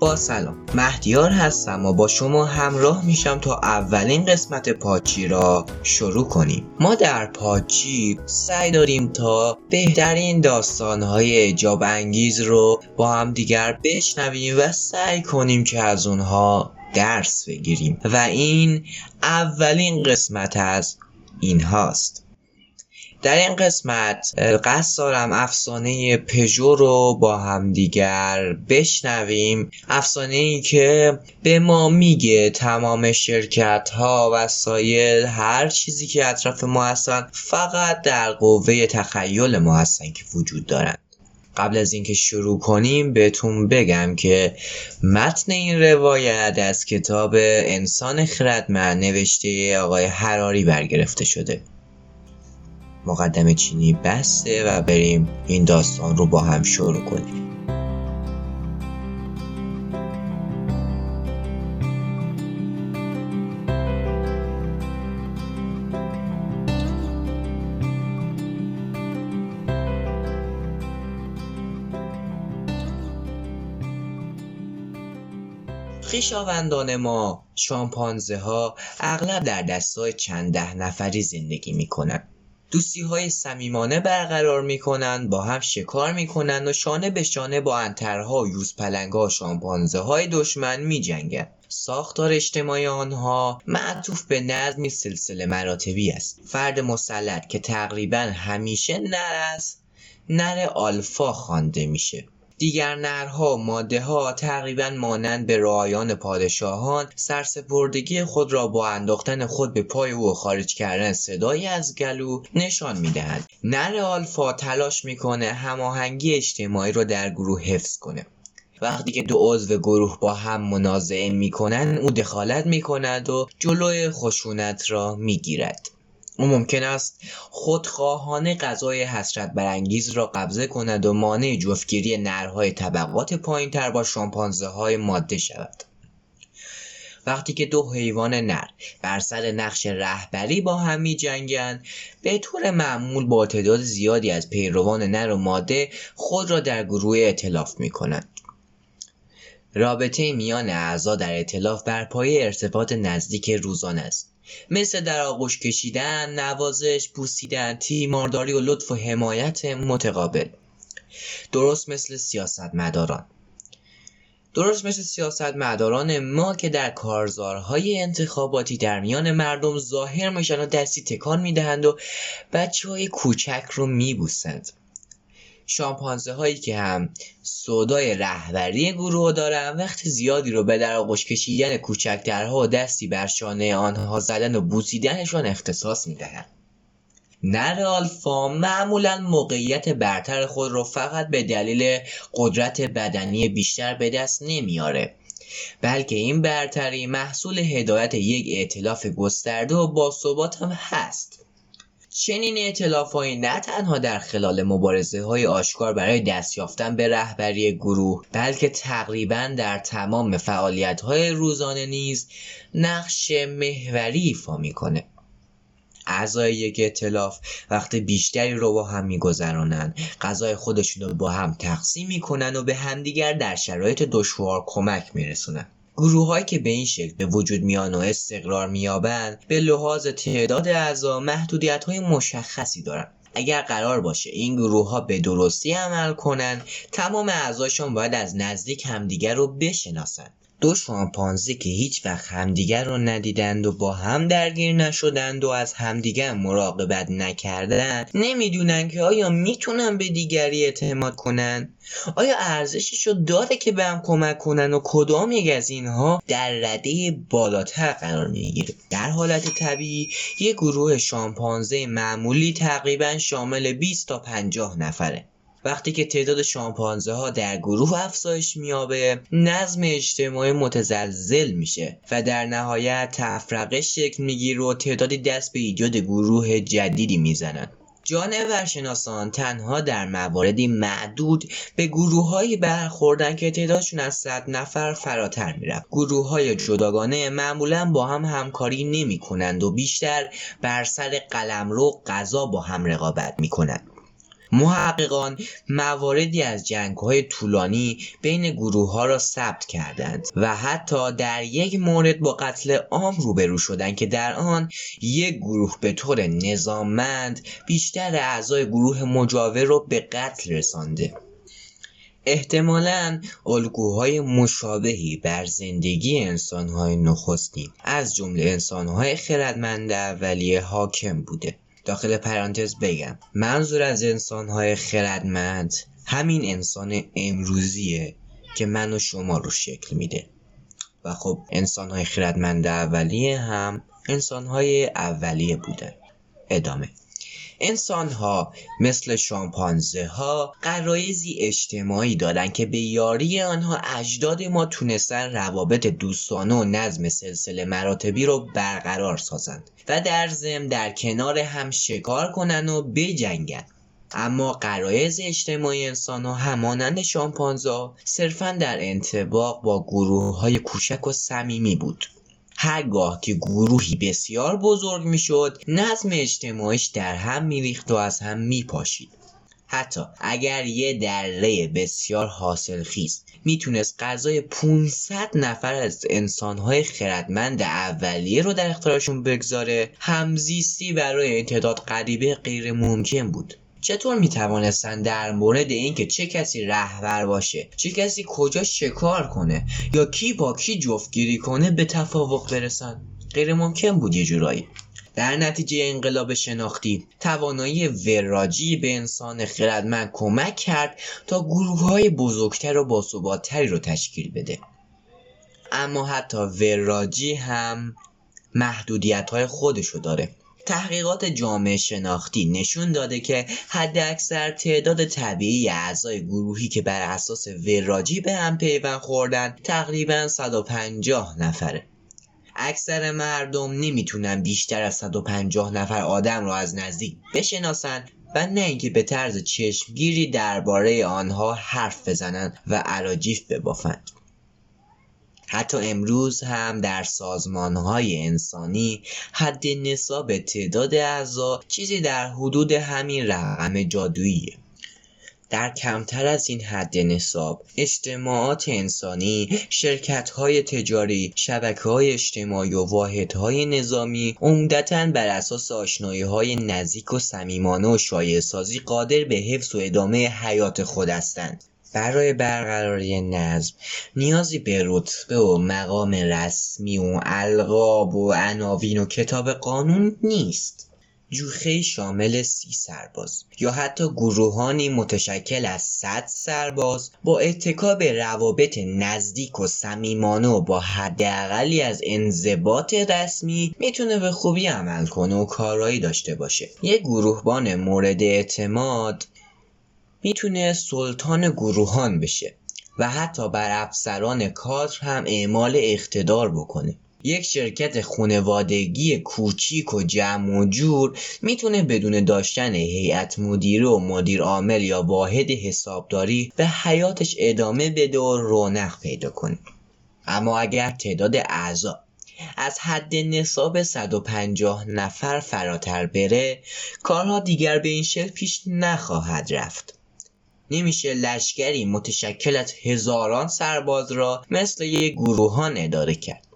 با سلام. مهدیار هستم و با شما همراه میشم تا اولین قسمت پاچی را شروع کنیم. ما در پاچی سعی داریم تا بهترین داستانهای اجاب انگیز رو با هم دیگر بشنویم و سعی کنیم که از اونها درس بگیریم. و این اولین قسمت از این هاست در این قسمت قصد دارم افسانه پژو رو با همدیگر بشنویم. افسانه ای که به ما میگه تمام شرکت ها وسایل هر چیزی که اطراف ما هستن فقط در قوه تخیل ما هستن که وجود دارن. قبل از اینکه شروع کنیم بهتون بگم که متن این روایت از کتاب انسان خردمند نوشته آقای حراری برگرفته شده. مقدم چینی بسته و بریم این داستان رو با هم شروع کنیم خیشاوندان ما شامپانزه ها اغلب در دستای چند ده نفری زندگی می کنند. دوستی های صمیمانه برقرار می کنند با هم شکار می کنند و شانه به شانه با انترها یوز پلنگا شامپانزه های دشمن می جنگند. ساختار اجتماعی آنها معطوف به نظمی سلسله مراتبی است فرد مسلط که تقریبا همیشه نر است نر آلفا خوانده میشه دیگر نرها و ماده ها تقریبا مانند به رعایان پادشاهان سرسپردگی خود را با انداختن خود به پای او و خارج کردن صدایی از گلو نشان می‌دهند نر آلفا تلاش می‌کنه هماهنگی اجتماعی را در گروه حفظ کنه. وقتی که دو عضو گروه با هم منازعه می‌کنند او دخالت می‌کند و جلوی خشونت را می‌گیرد. او ممکن است خودخواهانه غذای حسرت برانگیز را قبضه کند و مانع جفتگیری نرهای طبقات پایینتر با شامپانزه های ماده شود وقتی که دو حیوان نر بر سر نقش رهبری با هم می جنگن به طور معمول با تعداد زیادی از پیروان نر و ماده خود را در گروه اطلاف می کنند. رابطه میان اعضا در اطلاف بر پایه ارتباط نزدیک روزانه است مثل در آغوش کشیدن، نوازش، بوسیدن، تیمارداری و لطف و حمایت متقابل. درست مثل سیاستمداران. درست مثل سیاستمداران ما که در کارزارهای انتخاباتی در میان مردم ظاهر میشن و دستی تکان می‌دهند و بچه های کوچک رو میبوسند. شامپانزه هایی که هم سودای رهبری گروه دارن وقت زیادی رو به در آغوش کشیدن کوچکترها و دستی بر شانه آنها زدن و بوسیدنشان اختصاص می‌دهند نر آلفا معمولا موقعیت برتر خود رو فقط به دلیل قدرت بدنی بیشتر به دست نمیاره بلکه این برتری محصول هدایت یک ائتلاف گسترده و باثبات هم هست. چنین ائتلافهایی نه تنها در خلال مبارزه های آشکار برای دست یافتن به رهبری گروه بلکه تقریبا در تمام فعالیت های روزانه نیز نقش محوری ایفا می‌کنه. اعضای یک اطلاف وقت بیشتری رو با هم میگذرانند غذای خودشون رو با هم تقسیم می‌کنن و به همدیگر در شرایط دشوار کمک میرسونن. گروههایی که به این شکل به وجود میان و استقرار مییابند به لحاظ تعداد اعضا محدودیت های مشخصی دارند. اگر قرار باشه این گروه ها به درستی عمل کنند تمام اعضاشون باید از نزدیک همدیگر رو بشناسند. دو شامپانزه که هیچ وقت همدیگر رو ندیدند و با هم درگیر نشدند و از همدیگر مراقبت نکردند نمی‌دونن که آیا می‌تونن به دیگری اعتماد کنن؟ آیا ارزشش رو داره که به هم کمک کنن و کدام یک از اینها در رده بالاتر قرار می‌گیره؟ در حالت طبیعی یک گروه شامپانزه معمولی تقریبا شامل 20 تا 50 نفره. وقتی که تعداد شامپانزه ها در گروه افزایش میابه نظم اجتماعی متزلزل میشه و در نهایت تفرقه شکل می‌گیره و تعدادی دست به ایجاد گروه جدیدی می‌زنن. جانورشناسان تنها در مواردی معدود به گروههایی برخوردن که تعدادشون از صد نفر فراتر می‌رفت. گروه های جداگانه معمولا با هم همکاری نمی کنند و بیشتر بر سر قلمرو غذا با هم رقابت می کنند محققان مواردی از جنگ های طولانی بین گروه ها را ثبت کردند و حتی در یک مورد با قتل عام روبرو شدند که در آن یک گروه به طور نظاممند بیشتر اعضای گروه مجاور را به قتل رسانده. احتمالا الگوهای مشابهی بر زندگی انسانهای نخستین از جمله انسانهای خردمند اولیه حاکم بوده. داخل پرانتز بگم. منظور از انسانهای خردمند همین انسان امروزیه که من و شما رو شکل میده. و خب انسانهای خردمند اولیه هم انسانهای اولیه بوده ادامه. انسان ها مثل شامپانزه ها قرایزی اجتماعی دارند که به یاری آنها اجداد ما تونستن روابط دوستانه و نظم سلسله مراتبی رو برقرار سازند و در ضمن در کنار هم شکار کنن و بجنگن. اما قرایز اجتماعی انسان ها همانند شامپانزا صرفا در انتباق با گروه های کوچک و صمیمی بود. هرگاه که گروهی بسیار بزرگ می‌شد نظم اجتماعیش در هم میریخت و از هم میپاشید. حتی اگر یه دره بسیار حاصل خیز می‌تونست غذای 500 نفر از انسانهای خردمند اولیه رو در اختیارشون بگذاره همزیستی برای انتداد غریبه غیر ممکن بود. چطور می توانستند در مورد اینکه چه کسی رهبر باشه چه کسی کجا شکار کنه یا کی با کی جفتگیری کنه به توافق برسن؟ غیر ممکن بود یه جورایی. در نتیجه انقلاب شناختی توانایی وراجی به انسان خردمند کمک کرد تا گروه های بزرگتر و باثباتتری رو تشکیل بده. اما حتی وراجی هم محدودیت های خودشو داره. تحقیقات جامعه شناختی نشون داده که حداکثر تعداد طبیعی اعضای گروهی که بر اساس وراجی به هم پیوند خوردن تقریبا 150 نفره. اکثر مردم نمی‌تونن بیشتر از 150 نفر آدم رو از نزدیک بشناسن و نه اینکه به طرز چشمگیری درباره آنها حرف بزنند و عراجیف ببافند. حتی امروز هم در های انسانی حد نصاب تعداد اعضا چیزی در حدود همین رقم جادوییه. در کمتر از این حد نصاب اجتماعات انسانی شرکت های تجاری شبکه های اجتماعی و واحد های نظامی عمدتا بر اساس آشنایی های نزدیک و صمیمانه و شایع سازی قادر به حفظ و ادامه حیات خود هستند. برای برقراری نظم نیازی به رتبه و مقام رسمی و القاب و عناوین و کتاب قانون نیست. جوخه شامل سی سرباز یا حتی گروهانی متشکل از صد سرباز با اتکا به روابط نزدیک و صمیمانه و با حداقلی از انضباط رسمی می‌تونه به خوبی عمل کنه و کارایی داشته باشه. یک گروهبان مورد اعتماد می‌تونه سلطان گروهان بشه و حتی بر افسران کادر هم اعمال اقتدار بکنه. یک شرکت خونوادگی کوچیک و جمع و جور می‌تونه بدون داشتن هیئت مدیره و مدیر عامل یا واحد حسابداری به حیاتش ادامه بده و رونق پیدا کنه. اما اگر تعداد اعضا از حد نصاب 150 نفر فراتر بره کارها دیگر به این شکل پیش نخواهد رفت. نمیشه لشکری متشکل از هزاران سرباز را مثل یک گروهان اداره کرد.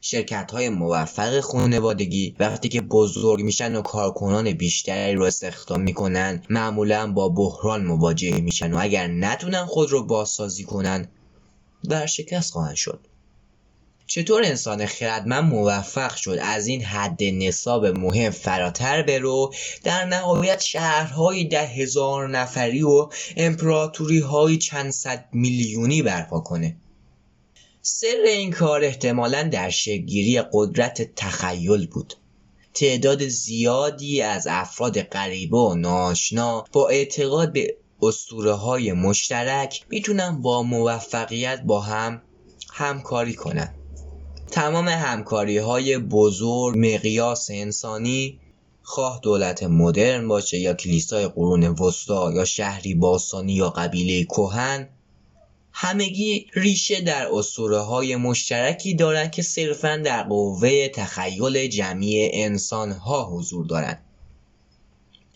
شرکت های موفق خانوادگی وقتی که بزرگ میشن و کارکنان بیشتری رو استخدام می‌کنن معمولا با بحران مواجه میشن و اگر نتونن خود رو بازسازی کنن ورشکست خواهند شد. چطور انسان خردمند موفق شد از این حد نصاب مهم فراتر برو؟ در نهایت شهرهای ده هزار نفری و امپراتوری های چند صد میلیونی برپا کنه. سر این کار احتمالا در شگیری قدرت تخیل بود. تعداد زیادی از افراد غریبه و ناشنا با اعتقاد به اسطوره های مشترک می‌تونن با موفقیت با هم همکاری کنند تمام همکاری های بزرگ مقیاس انسانی خواه دولت مدرن باشه یا کلیسای قرون وسطا یا شهری باستانی یا قبیله کهن همگی ریشه در اسطوره های مشترکی دارند که صرفا در قوه تخیل جمعی انسان ها حضور دارند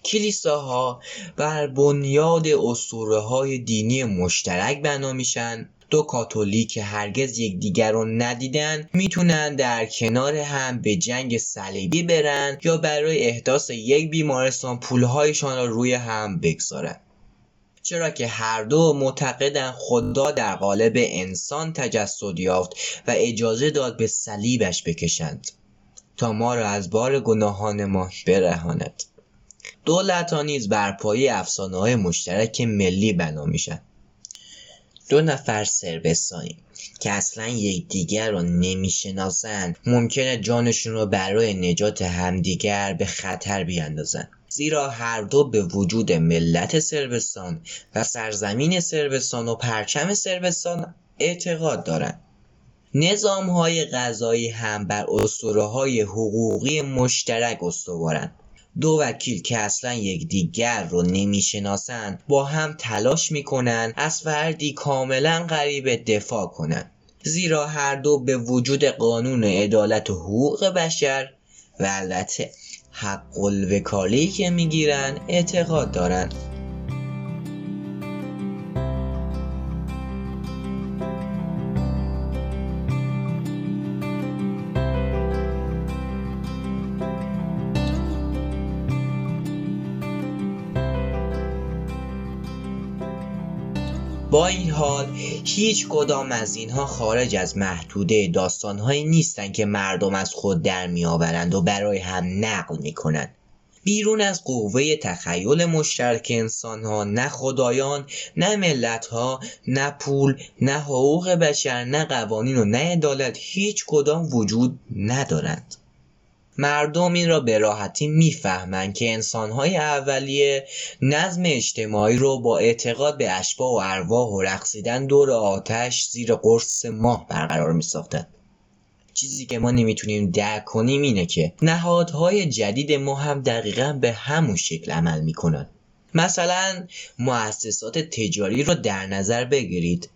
کلیساها بر بنیاد اسطوره های دینی مشترک بنا میشن. دو کاتولیک که هرگز یکدیگر رو ندیدن می‌تونن در کنار هم به جنگ صلیبی برن یا برای احداث یک بیمارستان پولهایشان را روی هم بگذارن. چرا که هر دو معتقدن خدا در قالب انسان تجسد یافت و اجازه داد به صلیبش بکشند تا ما را از بار گناهان ما برهاند. دولت ها نیز بر پایه افسانه های مشترک ملی بنا میشن. دو نفر سربستانی که اصلا یکدیگر را نمی‌شناسند ممکنه جانشون را برای نجات همدیگر به خطر بیاندازند زیرا هر دو به وجود ملت سربستان و سرزمین سربستان و پرچم سربستان اعتقاد دارند نظام های غذایی هم بر اسطوره های حقوقی مشترک استوارند دو وکیل که اصلا یکدیگر رو نمی‌شناسند با هم تلاش می‌کنن از فردی کاملا غریب دفاع کنند. زیرا هر دو به وجود قانون عدالت و حقوق بشر و البته حق الوکالی که می‌گیرن اعتقاد دارند. با این حال هیچ کدام از اینها خارج از محدوده داستانهایی نیستند که مردم از خود در میآورند و برای هم نقل می‌کنند. بیرون از قوه تخیل مشترک انسان ها نه خدایان نه ملت ها نه پول نه حقوق بشر نه قوانین و نه عدالت هیچ کدام وجود ندارند. مردم این را به راحتی می‌فهمند که انسانهای اولیه نظم اجتماعی رو با اعتقاد به اشباح و ارواح و رقصیدن دور آتش زیر قرص ماه برقرار میساختند. چیزی که ما نمی‌تونیم درک کنیم اینه که نهادهای جدید ما هم دقیقا به همون شکل عمل می‌کنن مثلا مؤسسات تجاری رو در نظر بگیرید.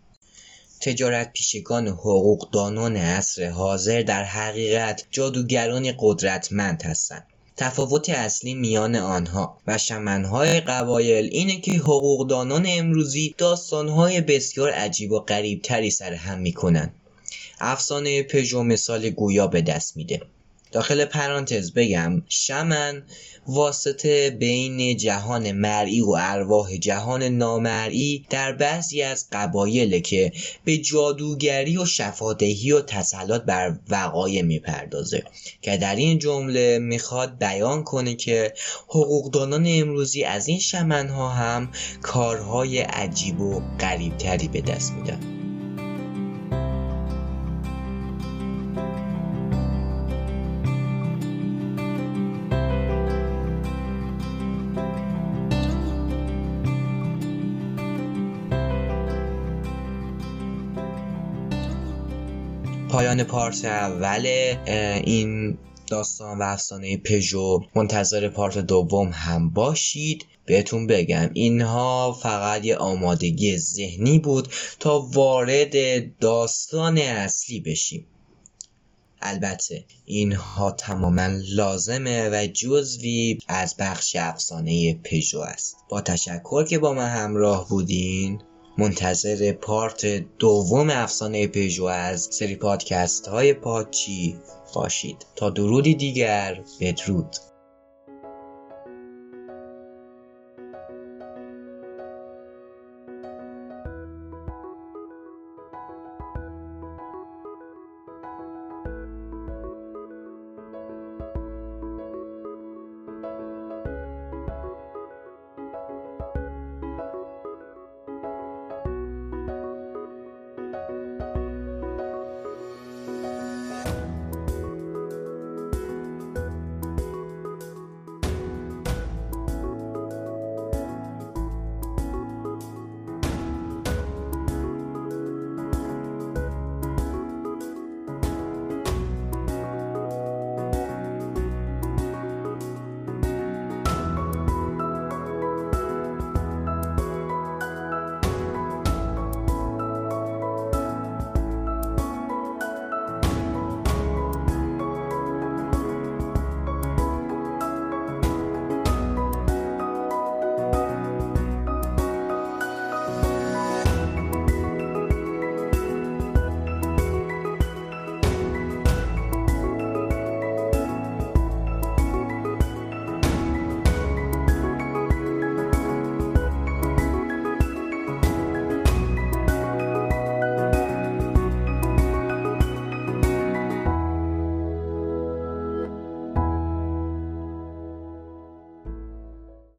تجارت پیشگان حقوقدانان عصر حاضر در حقیقت جادوگرانی قدرتمند هستند. تفاوت اصلی میان آنها و شمنهای قبایل اینه که حقوقدانان امروزی داستانهای بسیار عجیب و غریبتری سر هم می‌کنن. افسانه پژو مثال گویا به دست میده. داخل پرانتز بگم شمن واسطه بین جهان مرئی و ارواح جهان نامرئی در بعضی از قبایل که به جادوگری و شفادهی و تسلط بر وقایع می‌پردازه که در این جمله می‌خواد بیان کنه که حقوقدانان امروزی از این شمنها هم کارهای عجیب و غریبتری به دست میدن. پایان پارت اول این داستان و افسانه پژو منتظر پارت دوم هم باشید. بهتون بگم اینها فقط یه آمادگی ذهنی بود تا وارد داستان اصلی بشیم. البته اینها تماما لازمه و جزوی از بخش افسانه پژو است. با تشکر که با من همراه بودین. منتظر پارت دوم افسانه پژو از سری پادکست های پادچی باشید. تا درودی دیگر بدرود.